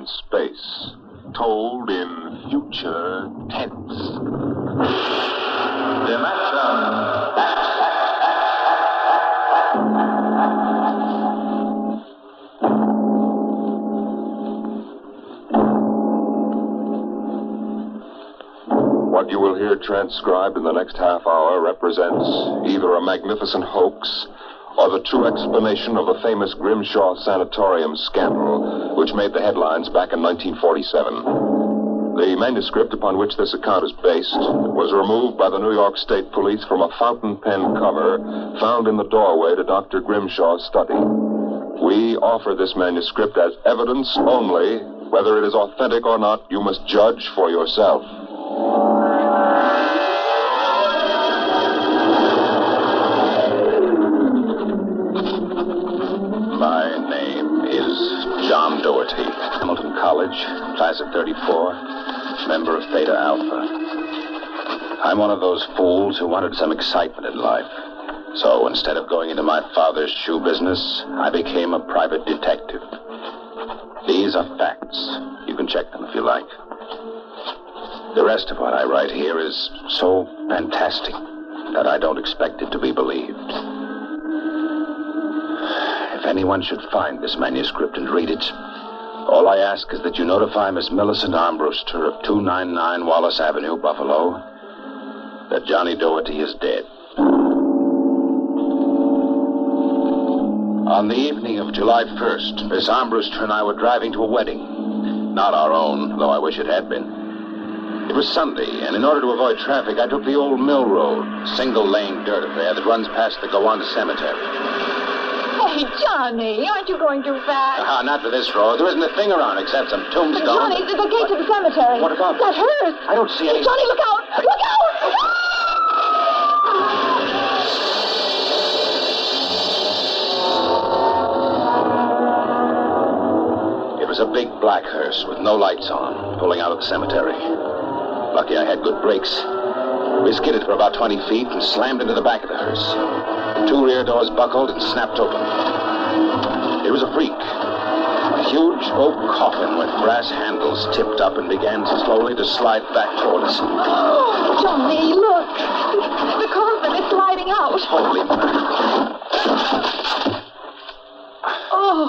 and space, told in future tense. Dimension um, What you will hear transcribed in the next half hour represents either a magnificent hoax or the true explanation of the famous Grimshaw Sanatorium scandal, which made the headlines back in 1947. The manuscript upon which this account is based was removed by the New York State Police from a fountain pen cover found in the doorway to Dr. Grimshaw's study. We offer this manuscript as evidence only. Whether it is authentic or not, you must judge for yourself. College, class of 34, member of Theta Alpha. I'm one of those fools who wanted some excitement in life. So instead of going into my father's shoe business, I became a private detective. These are facts. You can check them if you like. The rest of what I write here is so fantastic that I don't expect it to be believed. If anyone should find this manuscript and read it, all I ask is that you notify Miss Millicent Armbruster of 299 Wallace Avenue, Buffalo, that Johnny Doherty is dead. On the evening of July 1st, Miss Armbruster and I were driving to a wedding. Not our own, though I wish it had been. It was Sunday, and in order to avoid traffic, I took the old mill road, single lane dirt affair that runs past the Gowanda Cemetery. Johnny, aren't you going too fast? Ah, not for this road. There isn't a thing around except some tombstones. Johnny, the, the gate to the cemetery. What about That hearse. I don't see any. Johnny, look out! Look out! It was a big black hearse with no lights on, pulling out of the cemetery. Lucky I had good brakes. We skidded for about 20 feet and slammed into the back of the hearse. Two rear doors buckled and snapped open. It was a freak. A huge oak coffin with brass handles tipped up and began slowly to slide back toward us. Oh, Johnny, look. The coffin is sliding out. Holy mackerel. Oh,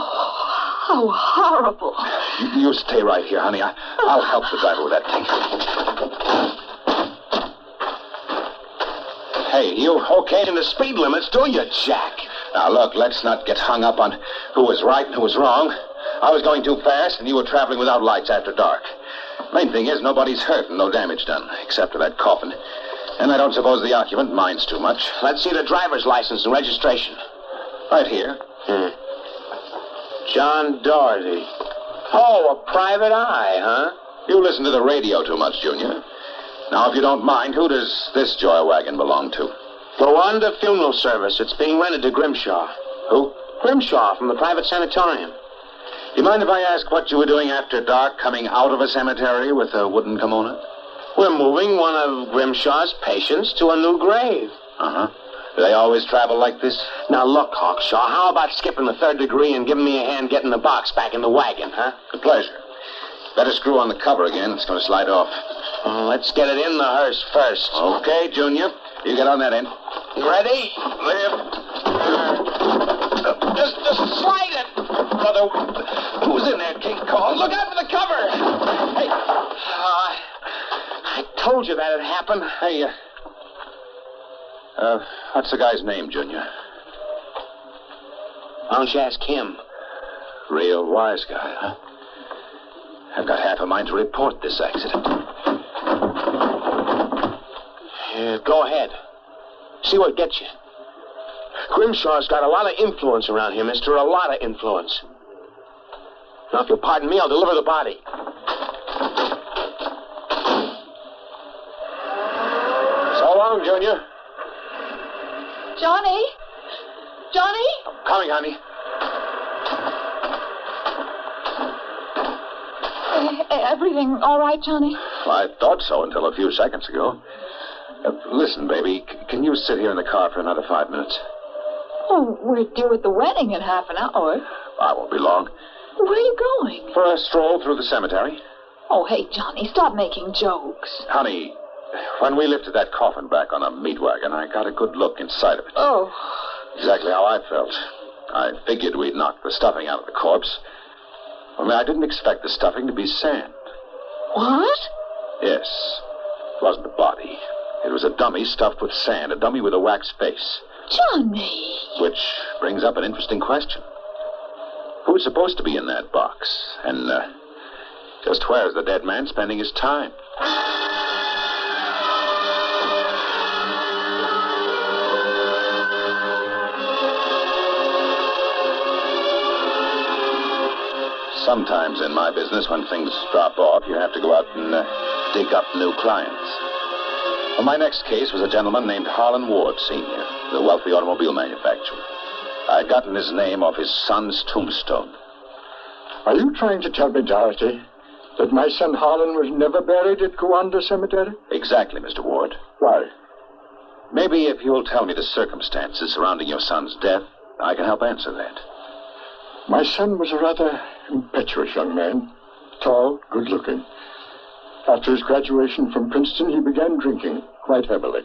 how horrible. You, you stay right here, honey. I, I'll help the driver with that thing. Hey, you okay in the speed limits, do you, Jack? Now, look, let's not get hung up on who was right and who was wrong. I was going too fast, and you were traveling without lights after dark. Main thing is, nobody's hurt and no damage done, except for that coffin. And I don't suppose the occupant minds too much. Let's see the driver's license and registration. Right here. Hmm. John Doherty. Oh, a private eye, huh? You listen to the radio too much, Junior. Now, if you don't mind, who does this joy wagon belong to? Gowanda Funeral Service. It's being rented to Grimshaw. Who? Grimshaw from the private sanatorium. You mind if I ask what you were doing after dark, coming out of a cemetery with a wooden kimono? We're moving one of Grimshaw's patients to a new grave. Uh huh. Do they always travel like this? Now, look, Hawkshaw, how about skipping the third degree and giving me a hand getting the box back in the wagon, huh? With pleasure. Better screw on the cover again. It's going to slide off. Uh, let's get it in the hearse first. Okay, Junior. You get on that end. Ready? Uh, just, just slide it, brother. Who's in there, King Kong? Look out for the cover. Hey, uh, I told you that'd happen. Hey, uh, uh, what's the guy's name, Junior? Why don't you ask him? Real wise guy, huh? I've got half a mind to report this accident. Yeah, go ahead. See what gets you. Grimshaw's got a lot of influence around here, mister. A lot of influence. Now, if you'll pardon me, I'll deliver the body. So long, Junior. Johnny? Johnny? I'm coming, honey. Eh, Everything all right, Johnny? I thought so until a few seconds ago. Uh, listen, baby, c- can you sit here in the car for another five minutes? Oh, we're due at the wedding in half an hour. I won't be long. Where are you going? For a stroll through the cemetery. Oh, hey, Johnny, stop making jokes. Honey, when we lifted that coffin back on a meat wagon, I got a good look inside of it. Oh, Exactly how I felt. I figured we'd knocked the stuffing out of the corpse. Only I didn't expect the stuffing to be sand. what? Yes. It wasn't a body. It was a dummy stuffed with sand, a dummy with a wax face. Johnny. Which brings up an interesting question. Who's supposed to be in that box? And uh, just where's the dead man spending his time? Sometimes in my business, when things drop off, you have to go out and uh, dig up new clients. Well, my next case was a gentleman named Harlan Ward, Sr., the wealthy automobile manufacturer. I'd gotten his name off his son's tombstone. Are you trying to tell me, Doherty, that my son Harlan was never buried at Gowanda Cemetery? Exactly, Mr. Ward. Why? Maybe if you'll tell me the circumstances surrounding your son's death, I can help answer that. My son was a rather impetuous young man, tall, good looking. After his graduation from Princeton, he began drinking quite heavily.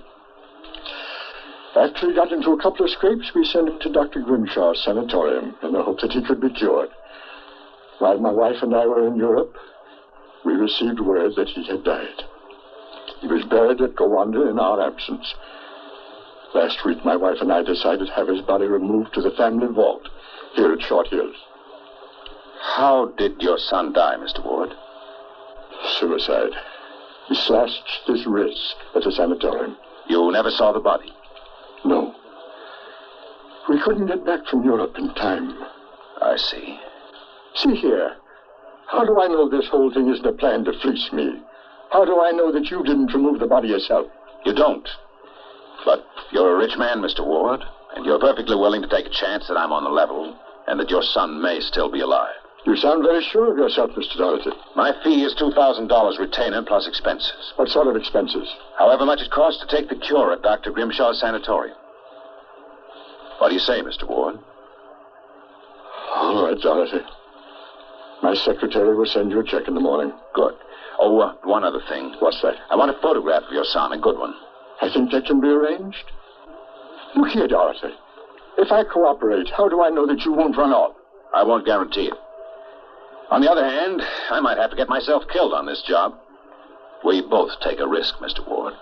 After he got into a couple of scrapes, we sent him to Dr. Grimshaw's sanatorium in the hope that he could be cured. While my wife and I were in Europe, we received word that he had died. He was buried at Gowanda in our absence. Last week, my wife and I decided to have his body removed to the family vault here at Short Hills. How did your son die, Mr. Ward? Suicide. He slashed his wrists at the sanatorium. You never saw the body. No. We couldn't get back from Europe in time. I see. See here. How do I know this whole thing isn't a plan to fleece me? How do I know that you didn't remove the body yourself? You don't. But you're a rich man, Mr. Ward, and you're perfectly willing to take a chance that I'm on the level and that your son may still be alive. You sound very sure of yourself, Mr. Doherty. My fee is $2,000 retainer plus expenses. What sort of expenses? However much it costs to take the cure at Dr. Grimshaw's sanatorium. What do you say, Mr. Ward? All right, Doherty. My secretary will send you a check in the morning. Good. Oh, uh, one other thing. What's that? I want a photograph of your son, a good one. I think that can be arranged. Look here, Doherty. If I cooperate, how do I know that you won't run off? I won't guarantee it. On the other hand, I might have to get myself killed on this job. We both take a risk, Mr. Ward.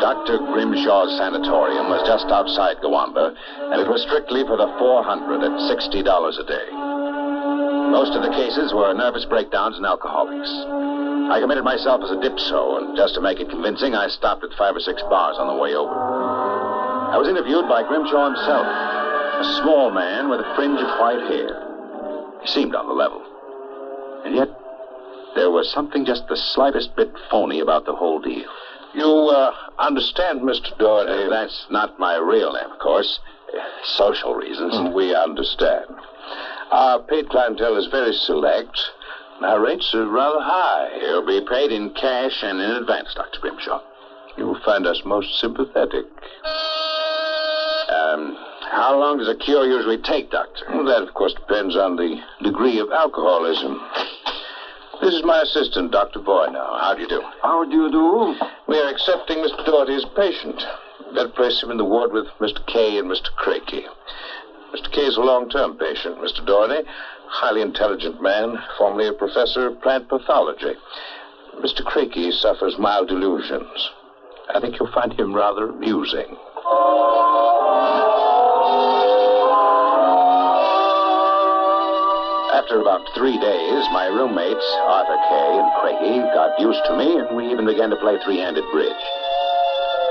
Dr. Grimshaw's sanatorium was just outside Gowanda, and it was strictly for the 400 at $60 a day. Most of the cases were nervous breakdowns and alcoholics. I committed myself as a dipso, and just to make it convincing, I stopped at five or six bars on the way over. I was interviewed by Grimshaw himself, a small man with a fringe of white hair. He seemed on the level. And yet, there was something just the slightest bit phony about the whole deal. You, uh, understand, Mr. Doherty. That's not my real name, of course. Social reasons. We understand. Our paid clientele is very select. Our rates are rather high. You'll be paid in cash and in advance, Dr. Grimshaw. You'll find us most sympathetic. Um, how long does a cure usually take, Doctor? Well, that, of course, depends on the degree of alcoholism. This is my assistant, Dr. Boynow. How do you do? How do you do? We are accepting Mr. Doherty's patient. Better place him in the ward with Mr. Kay and Mr. Crakey. Mr. Kay is a long-term patient, Mr. Doherty. Highly intelligent man, formerly a professor of plant pathology. Mr. Crakey suffers mild delusions. I think you'll find him rather amusing. After about three days, my roommates, Arthur Kay and Craigie, got used to me, and we even began to play three handed bridge.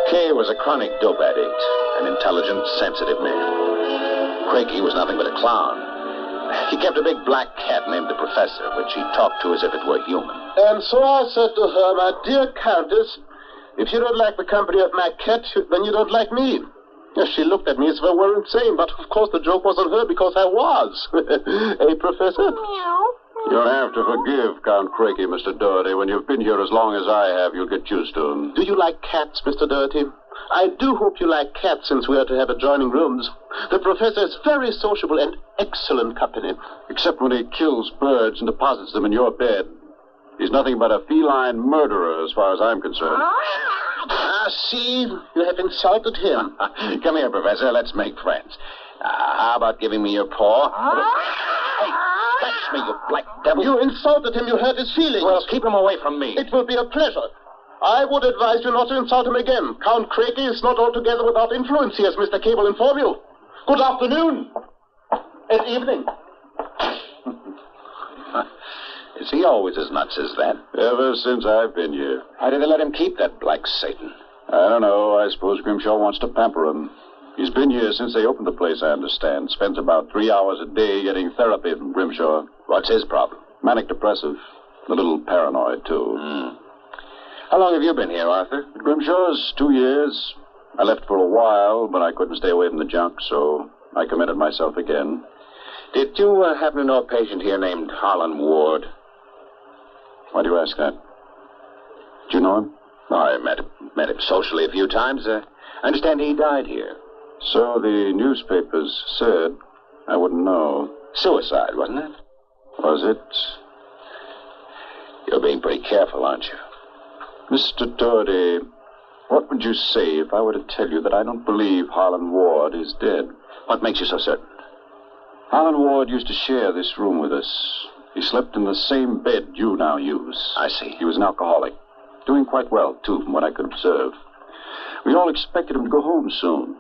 Kay was a chronic dope addict, an intelligent, sensitive man. Craigie was nothing but a clown. He kept a big black cat named the Professor, which he talked to as if it were human. And so I said to her, My dear Countess, if you don't like the company of my cat, then you don't like me. Yes, She looked at me as if I were insane, but of course the joke was on her because I was. hey, Professor? You'll have to forgive Count Craigie, Mr. Doherty. When you've been here as long as I have, you'll get used to him. Do you like cats, Mr. Doherty? I do hope you like cats since we are to have adjoining rooms. The professor is very sociable and excellent company. Except when he kills birds and deposits them in your bed. He's nothing but a feline murderer as far as I'm concerned. Ah, see, you have insulted him. Come here, Professor. Let's make friends. Uh, how about giving me your paw? Hey, touch me, you black devil. You insulted him. You hurt his feelings. Well, keep him away from me. It will be a pleasure. I would advise you not to insult him again. Count Craigie is not altogether without influence, here as Mr. Cable will inform you. Good afternoon. And evening. Is he always as nuts as that? Ever since I've been here. Why did they let him keep that black Satan? I don't know. I suppose Grimshaw wants to pamper him. He's been here since they opened the place, I understand. Spends about three hours a day getting therapy from Grimshaw. What's his problem? Manic depressive. A little paranoid, too. Hmm. How long have you been here, Arthur? Grimshaw's two years. I left for a while, but I couldn't stay away from the junk, so I committed myself again. Did you uh, happen to know a patient here named Harlan Ward? Why do you ask that? Do you know him? I met, met him socially a few times. Uh, I understand he died here. So the newspapers said. I wouldn't know. Suicide, wasn't it? Was it? You're being pretty careful, aren't you? Mr. Doherty, what would you say if I were to tell you that I don't believe Harlan Ward is dead? What makes you so certain? Harlan Ward used to share this room with us. He slept in the same bed you now use. I see. He was an alcoholic. Doing quite well, too, from what I could observe. We all expected him to go home soon.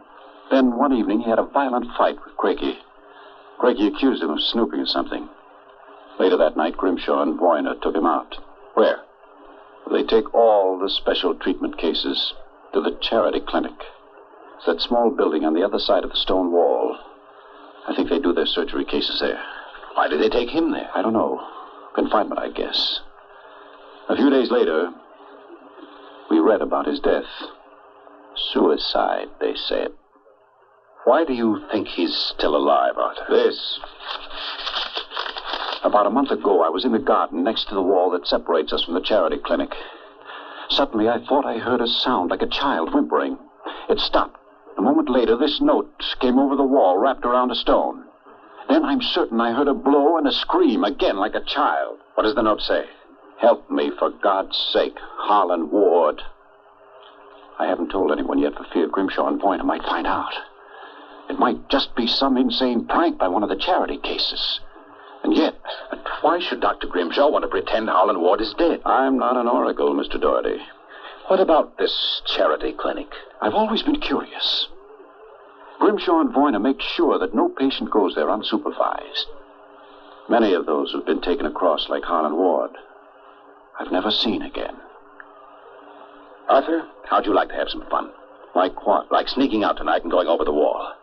Then one evening he had a violent fight with Craigie. Craigie accused him of snooping or something. Later that night, Grimshaw and Voyner took him out. Where? They take all the special treatment cases to the charity clinic. It's that small building on the other side of the stone wall. I think they do their surgery cases there. Why did they take him there? I don't know. Confinement, I guess. A few days later, we read about his death. Suicide, they said. Why do you think he's still alive, Arthur? This. About a month ago, I was in the garden next to the wall that separates us from the charity clinic. Suddenly, I thought I heard a sound like a child whimpering. It stopped. A moment later, this note came over the wall, wrapped around a stone. Then I'm certain I heard a blow and a scream, again like a child. What does the note say? Help me, for God's sake, Harlan Ward. I haven't told anyone yet for fear Grimshaw and Voyner might find out. It might just be some insane prank by one of the charity cases. And yet, why should Dr. Grimshaw want to pretend Harlan Ward is dead? I'm not an oracle, Mr. Doherty. What about this charity clinic? I've always been curious. Grimshaw and Voyner make sure that no patient goes there unsupervised. Many of those who've been taken across, like Harlan Ward, I've never seen again. Arthur, how'd you like to have some fun? Like what? Like sneaking out tonight and going over the wall.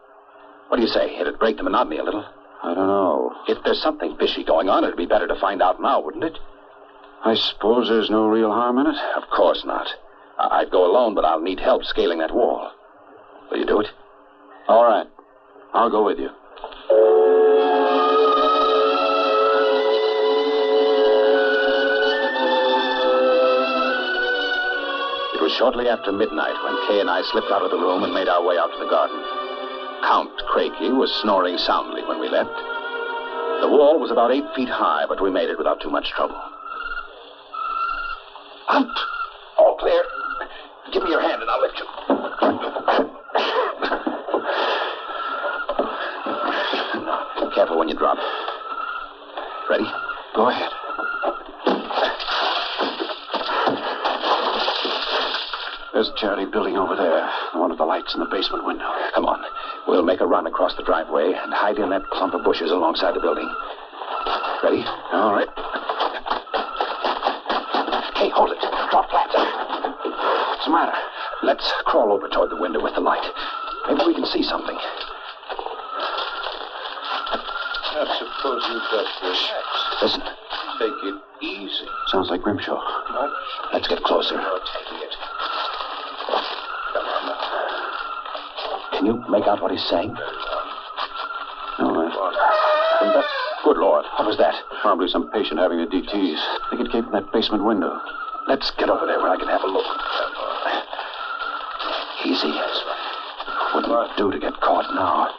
What do you say? It'd break the monotony a little. I don't know. If there's something fishy going on, it'd be better to find out now, wouldn't it? I suppose there's no real harm in it. Of course not. I- I'd go alone, but I'll need help scaling that wall. Will you do it? All right. I'll go with you. It was shortly after midnight when Kay and I slipped out of the room and made our way out to the garden. Count Craigie was snoring soundly when we left. The wall was about eight feet high, but we made it without too much trouble. Out! All clear. Give me your hand and I'll lift you. Careful when you drop. Ready? Go ahead. There's a charity building over there. One of the lights in the basement window. Come on. We'll make a run across the driveway and hide in that clump of bushes alongside the building. Ready? All right. Hey, hold it. Drop flat. What's the matter? Let's crawl over toward the window with the light. Maybe we can see something. I suppose you just relax. Listen. Take it easy. Sounds like Grimshaw. Let's get closer. You're taking it. Come on now. Can you make out what he's saying? All right. That- Good Lord. What was that? Probably some patient having the DTs. I think it came from that basement window. Let's get over there where I can have a look. Easy. Wouldn't do to get caught now.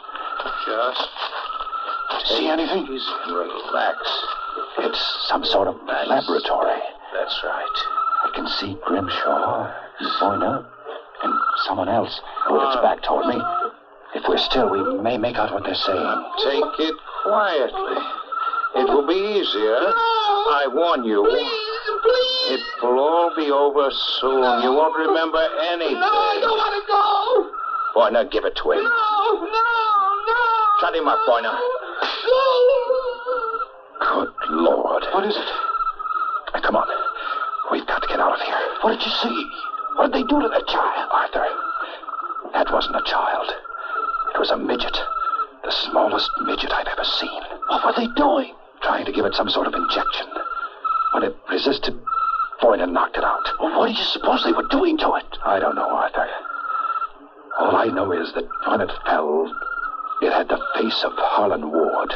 Just See anything? easy and relax. It's some sort of laboratory. That's right. I can see Grimshaw, Boyna, and someone else with its back toward me. If we're still, we may make out what they're saying. Take it quietly. It will be easier. No, I warn you. Please, please. It will all be over soon. You won't remember anything. No, I don't want to go. Boy, now give it to him. No, no, no. Shut him up, boy, now. Good Lord. What is it? Come on. We've got to get out of here. What did you see? What did they do to that child? Arthur, that wasn't a child. It was a midget. The smallest midget I've ever seen. What were they doing? Trying to give it some sort of injection. When it resisted, Boyden knocked it out. Well, what do you suppose they were doing to it? I don't know, Arthur. All I know is that when it fell, it had the face of Harlan Ward.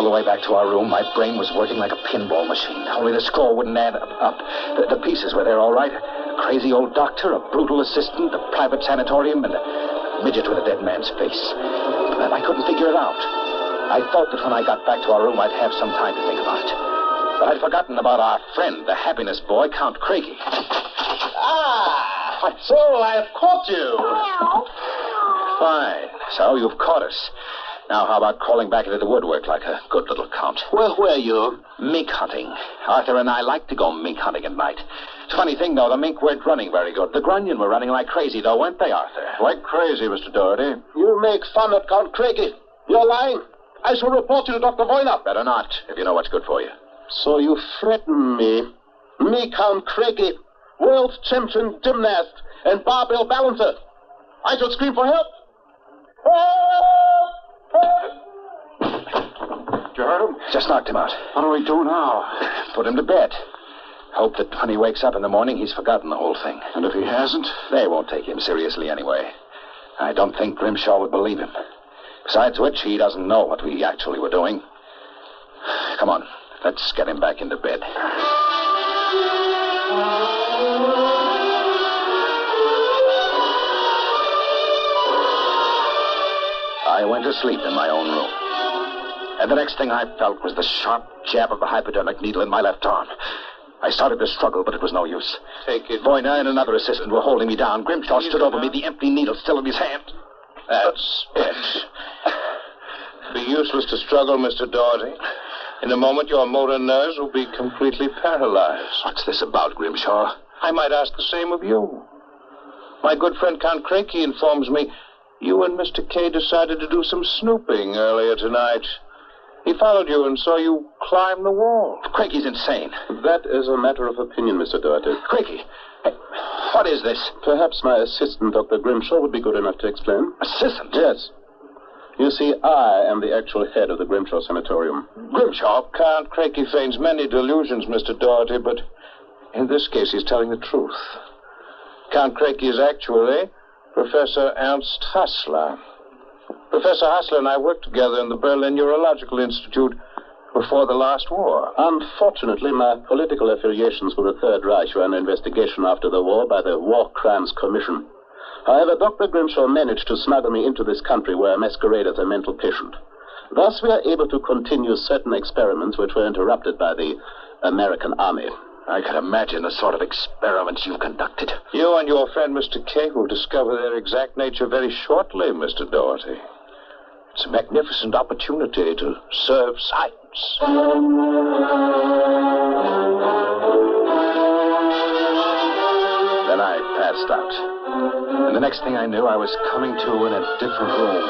All the way back to our room, my brain was working like a pinball machine. Only the score wouldn't add up. The, the pieces were there, all right. A crazy old doctor, a brutal assistant, a private sanatorium, and a midget with a dead man's face. But I couldn't figure it out. I thought that when I got back to our room, I'd have some time to think about it. But I'd forgotten about our friend, the happiness boy, Count Craigie. Ah, so I have caught you. Fine. So you've caught us. Now, how about crawling back into the woodwork like a good little count? Where were you? Mink hunting. Arthur and I like to go mink hunting at night. It's a funny thing, though. The mink weren't running very good. The grunion were running like crazy, though, weren't they, Arthur? Like crazy, Mr. Doherty. You make fun of Count Craigie. You're lying. I shall report you to Dr. Voyna. Better not, if you know what's good for you. So you threaten me. Me, Count Craigie, world champion gymnast and barbell balancer. I shall scream for help. Help! You hurt him? Just knocked him out. What do we do now? Put him to bed. Hope that when he wakes up in the morning, he's forgotten the whole thing. And if he hasn't? They won't take him seriously anyway. I don't think Grimshaw would believe him. Besides which, he doesn't know what we actually were doing. Come on, let's get him back into bed. I went to sleep in my own room. And the next thing I felt was the sharp jab of the hypodermic needle in my left arm. I started to struggle, but it was no use. Take it. Voyna and another assistant were holding me down. Grimshaw stood over me, the empty needle still in his hand. That's it. Be useless to struggle, Mr. Doherty. In a moment, your motor nerves will be completely paralyzed. What's this about, Grimshaw? I might ask the same of you. My good friend Count Crakey informs me you and Mr. Kay decided to do some snooping earlier tonight. He followed you and saw you climb the wall. Craigie's insane. That is a matter of opinion, Mr. Doherty. Hey, what is this? Perhaps my assistant, Dr. Grimshaw, would be good enough to explain. Assistant? Yes. You see, I am the actual head of the Grimshaw Sanatorium. Grimshaw, Count Crakey feigns many delusions, Mr. Doherty, but in this case he's telling the truth. Count Crakey is actually eh? Professor Ernst Hassler. Professor Hassler and I worked together in the Berlin Neurological Institute before the last war. Unfortunately, my political affiliations with the Third Reich were under investigation after the war by the War Crimes Commission. However, Dr. Grimshaw managed to smuggle me into this country where I masquerade as a mental patient. Thus, we are able to continue certain experiments which were interrupted by the American Army. I can imagine the sort of experiments you've conducted. You and your friend Mr. Kay will discover their exact nature very shortly, Mr. Doherty. It's a magnificent opportunity to serve science. Then I passed out. And the next thing I knew, I was coming to in a different room.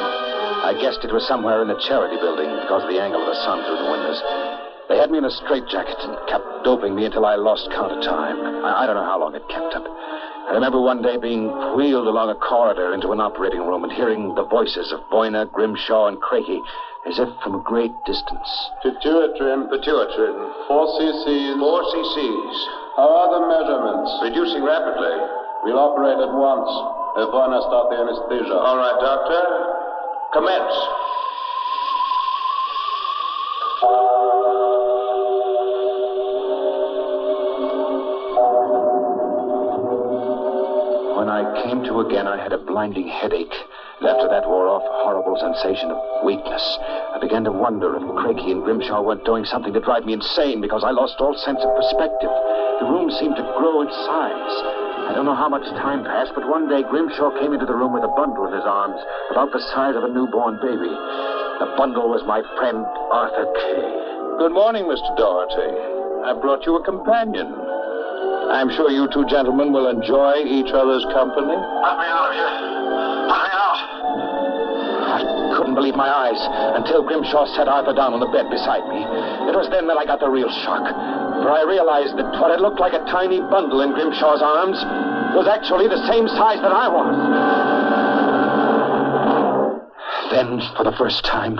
I guessed it was somewhere in the charity building because of the angle of the sun through the windows. They had me in a straitjacket and kept doping me until I lost count of time. I, I don't know how long it kept up. I remember one day being wheeled along a corridor into an operating room and hearing the voices of Boyner, Grimshaw, and Crakey as if from a great distance. Pituitrin. Pituitrin. Four cc's. Four cc's. How are the measurements? Reducing rapidly. We'll operate at once. Have Boyner start the anesthesia. All right, Doctor. Commence. To again, I had a blinding headache. And after that wore off, a horrible sensation of weakness. I began to wonder if Crakey and Grimshaw weren't doing something to drive me insane because I lost all sense of perspective. The room seemed to grow in size. I don't know how much time passed, but one day Grimshaw came into the room with a bundle in his arms, about the size of a newborn baby. The bundle was my friend Arthur Kay. Good morning, Mr. Doherty. I brought you a companion. I'm sure you two gentlemen will enjoy each other's company. Let me out of here. Let me out. I couldn't believe my eyes until Grimshaw set Arthur down on the bed beside me. It was then that I got the real shock. For I realized that what had looked like a tiny bundle in Grimshaw's arms was actually the same size that I was. Then, for the first time,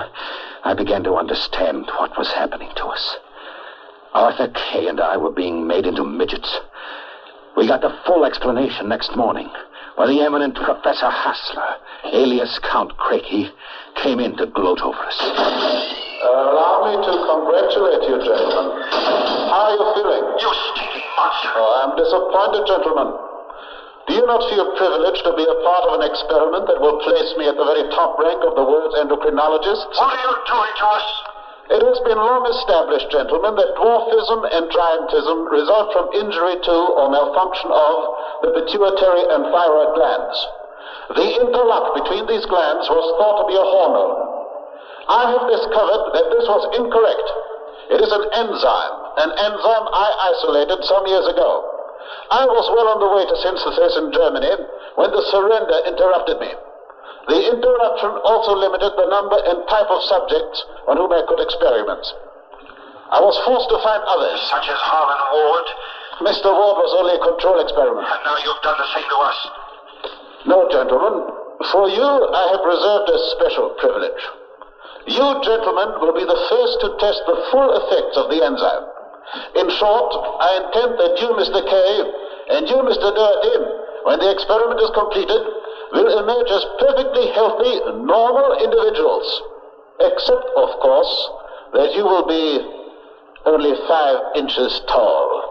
I began to understand what was happening to us. Arthur Kay and I were being made into midgets. We got the full explanation next morning when the eminent Professor Hassler, alias Count Crakey, came in to gloat over us. allow me to congratulate you, gentlemen. How are you feeling? You stinking monster. Oh, I'm disappointed, gentlemen. Do you not feel privileged to be a part of an experiment that will place me at the very top rank of the world's endocrinologists? What are you doing to us? It has been long established, gentlemen, that dwarfism and giantism result from injury to or malfunction of the pituitary and thyroid glands. The interlock between these glands was thought to be a hormone. I have discovered that this was incorrect. It is an enzyme, an enzyme I isolated some years ago. I was well on the way to synthesis in Germany when the surrender interrupted me. The interruption also limited the number and type of subjects on whom I could experiment. I was forced to find others. Such as Harlan Ward. Mr. Ward was only a control experiment. And now you've done the same to us. No, gentlemen. For you, I have reserved a special privilege. You, gentlemen, will be the first to test the full effects of the enzyme. In short, I intend that you, Mr. Kay, and you, Mr. Doherty, when the experiment is completed, will emerge as perfectly healthy, normal individuals. Except, of course, that you will be only five inches tall.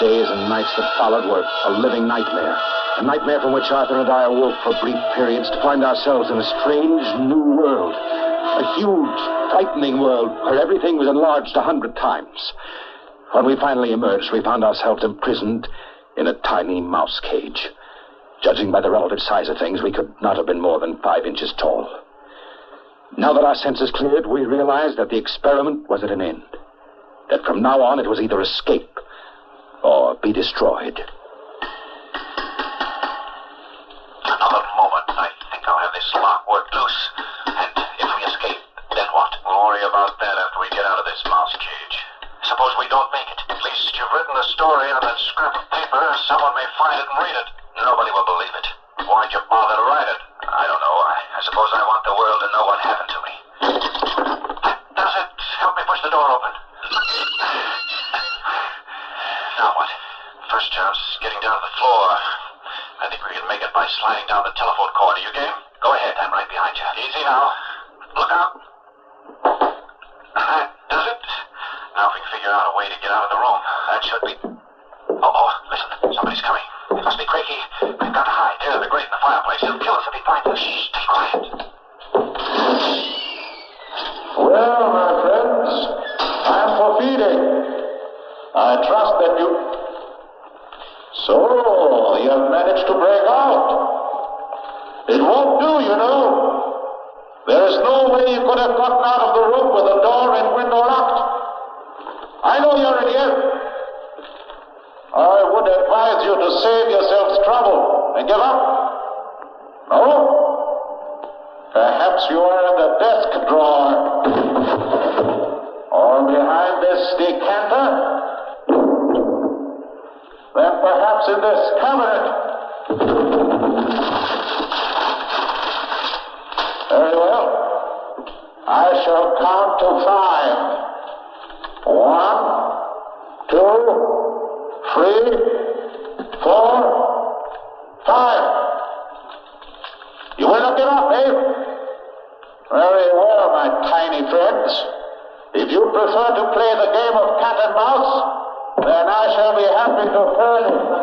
The days and nights that followed were a living nightmare. A nightmare from which Arthur and I awoke for brief periods to find ourselves in a strange new world. A huge, frightening world where everything was enlarged a hundred times. When we finally emerged, we found ourselves imprisoned in a tiny mouse cage. Judging by the relative size of things, we could not have been more than five inches tall. Now that our senses cleared, we realized that the experiment was at an end. That from now on it was either escape or be destroyed. Another moment, I think I'll have this lock worked loose. And if we escape, then what? We'll worry about that after we get out of this mouse cage. Suppose we don't make it. At least you've written the story on that scrap of paper. Someone may find it and read it. Nobody will believe it. Why'd you bother to write it? I don't know. I, I suppose I want the world to know what happened to me. Does it help me push the door open? Now what? First job's getting down to the floor. I think we can make it by sliding down the telephone cord. Are you game? Go ahead. I'm right behind you. Easy now. Look out. A way to get out of the room, that should be. Oh, oh, listen. Somebody's coming. It must be Crakey. We've got to hide. There, the grate in the fireplace. He'll kill us if he finds us. Shh, stay quiet. Well, my friends, I'm for feeding. I trust that you. So, you have managed to break out. It won't do, you know. There is no way you could have gotten out of the room with the door and window locked. I know you're in here. I would advise you to save yourselves trouble and give up. No? Perhaps you are in the desk drawer. Or behind this decanter. Then perhaps in this cabinet. Very well. I shall count to five. One, two, three, four, five. You will not get up, eh? Very well, my tiny friends. If you prefer to play the game of cat and mouse, then I shall be happy to furnish the.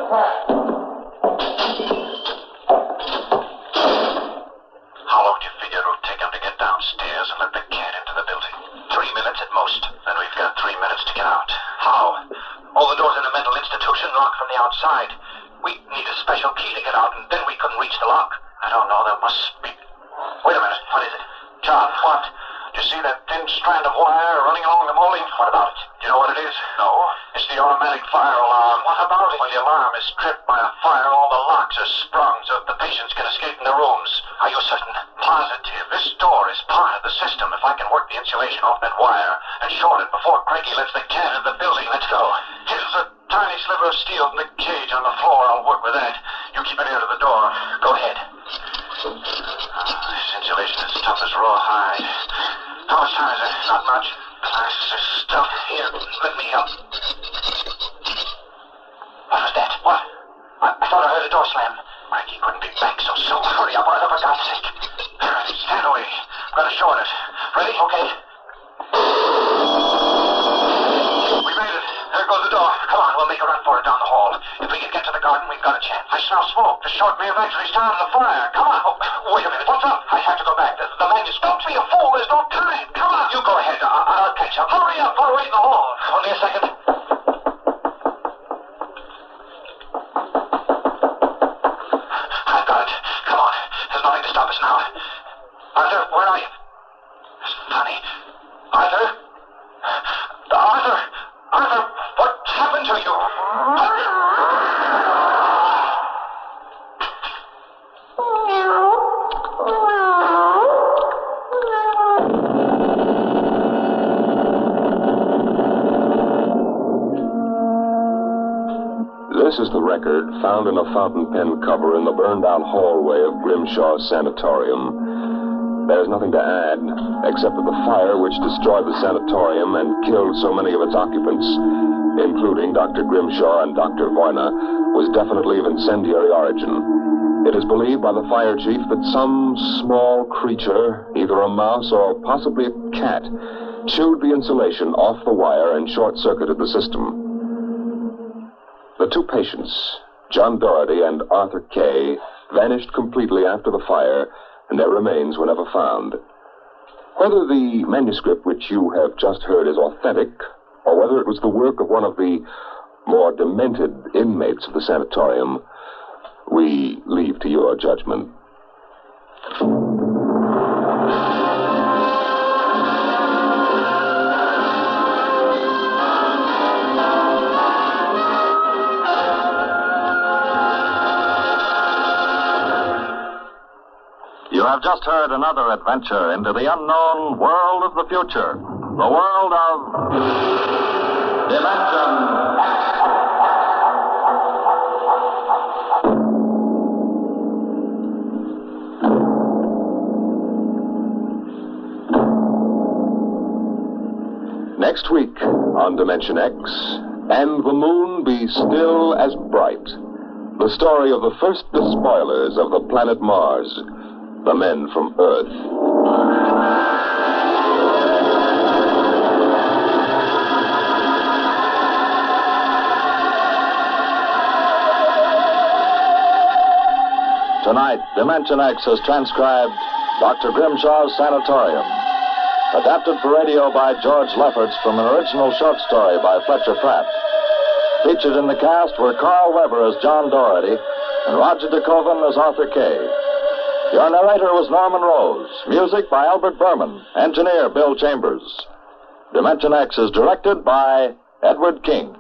How long do you figure it will take him to get downstairs and let the cat into the building? Three minutes at most. Then we've got three minutes to get out. How? All the doors in a mental institution locked from the outside. There must be. Wait a minute. What is it? John, what? Do you see that thin strand of wire running along the molding? What about it? Do you know what it is? No. It's the automatic fire alarm. What about it? When the alarm is tripped by a fire, all the locks are sprung so that the patients can escape in their rooms. Are you certain? Positive. This door is part of the system. If I can work the insulation off that wire and short it before Craigie lets the cat in the building, let's go. Here's a tiny sliver of steel in the cage on the floor. I'll work with that. You keep an ear to the door. Go ahead. This insulation is tough as rawhide. How much time is there? Not much. Glass is stuff. Here, let me help. What was that? What? I, I thought I heard a door slam. Mikey couldn't be back so soon. Hurry up, Arthur, for God's sake. Stand away. I'm to short it. Ready? Okay. We made it. There goes the door. Come on, we'll make a run for it down. If we can get to the garden, we've got a chance. I smell smoke. The short may have actually started a fire. Come on. Oh, wait a minute. What's up? I have to go back. The, the manuscript. Don't be a fool. There's no time. Come on. You go ahead. I- I'll catch up. Hurry up. I'll wait in the hall. Only a second. I've got it. Come on. There's nothing to stop us now. Arthur, where are you? It's funny. Arthur? Arthur! Mm-hmm. Arthur, what's happened to you? This is the record found in a fountain pen cover in the burned out hallway of Grimshaw Sanatorium. There's nothing to add, except that the fire which destroyed the sanatorium and killed so many of its occupants, including Dr. Grimshaw and Dr. Voyna, was definitely of incendiary origin. It is believed by the fire chief that some small creature, either a mouse or possibly a cat, chewed the insulation off the wire and short circuited the system. The two patients, John Doherty and Arthur Kay, vanished completely after the fire, and their remains were never found. Whether the manuscript which you have just heard is authentic, or whether it was the work of one of the more demented inmates of the sanatorium, we leave to your judgment. Have just heard another adventure into the unknown world of the future. The world of. Dimension Next week on Dimension X, and the moon be still as bright. The story of the first despoilers of the planet Mars, the men from Earth. Tonight, Dimension X has transcribed Dr. Grimshaw's Sanatorium. Adapted for radio by George Lefferts from an original short story by Fletcher Pratt. Featured in the cast were Carl Weber as John Doherty and Roger De Koven as Arthur Kay. Your narrator was Norman Rose. Music by Albert Berman. Engineer Bill Chambers. Dimension X is directed by Edward King.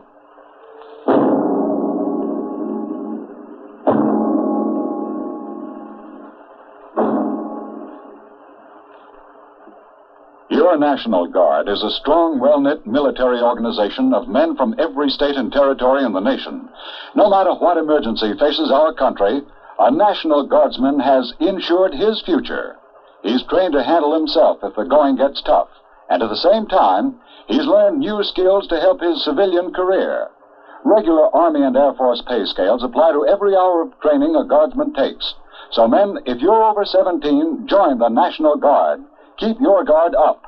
Your National Guard is a strong, well knit military organization of men from every state and territory in the nation. No matter what emergency faces our country, a National Guardsman has insured his future. He's trained to handle himself if the going gets tough, and at the same time, he's learned new skills to help his civilian career. Regular Army and Air Force pay scales apply to every hour of training a guardsman takes. So, men, if you're over 17, join the National Guard. Keep your guard up.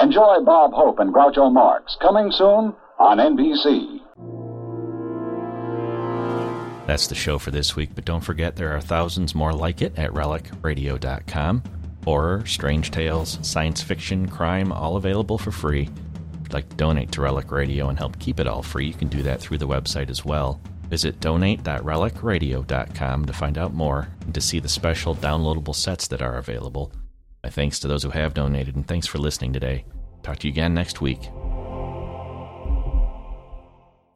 Enjoy Bob Hope and Groucho Marx. Coming soon on NBC. That's the show for this week, but don't forget there are thousands more like it at relicradio.com. Horror, strange tales, science fiction, crime, all available for free. If you'd like to donate to Relic Radio and help keep it all free, you can do that through the website as well. Visit donate.relicradio.com to find out more and to see the special downloadable sets that are available. My thanks to those who have donated, and thanks for listening today. Talk to you again next week.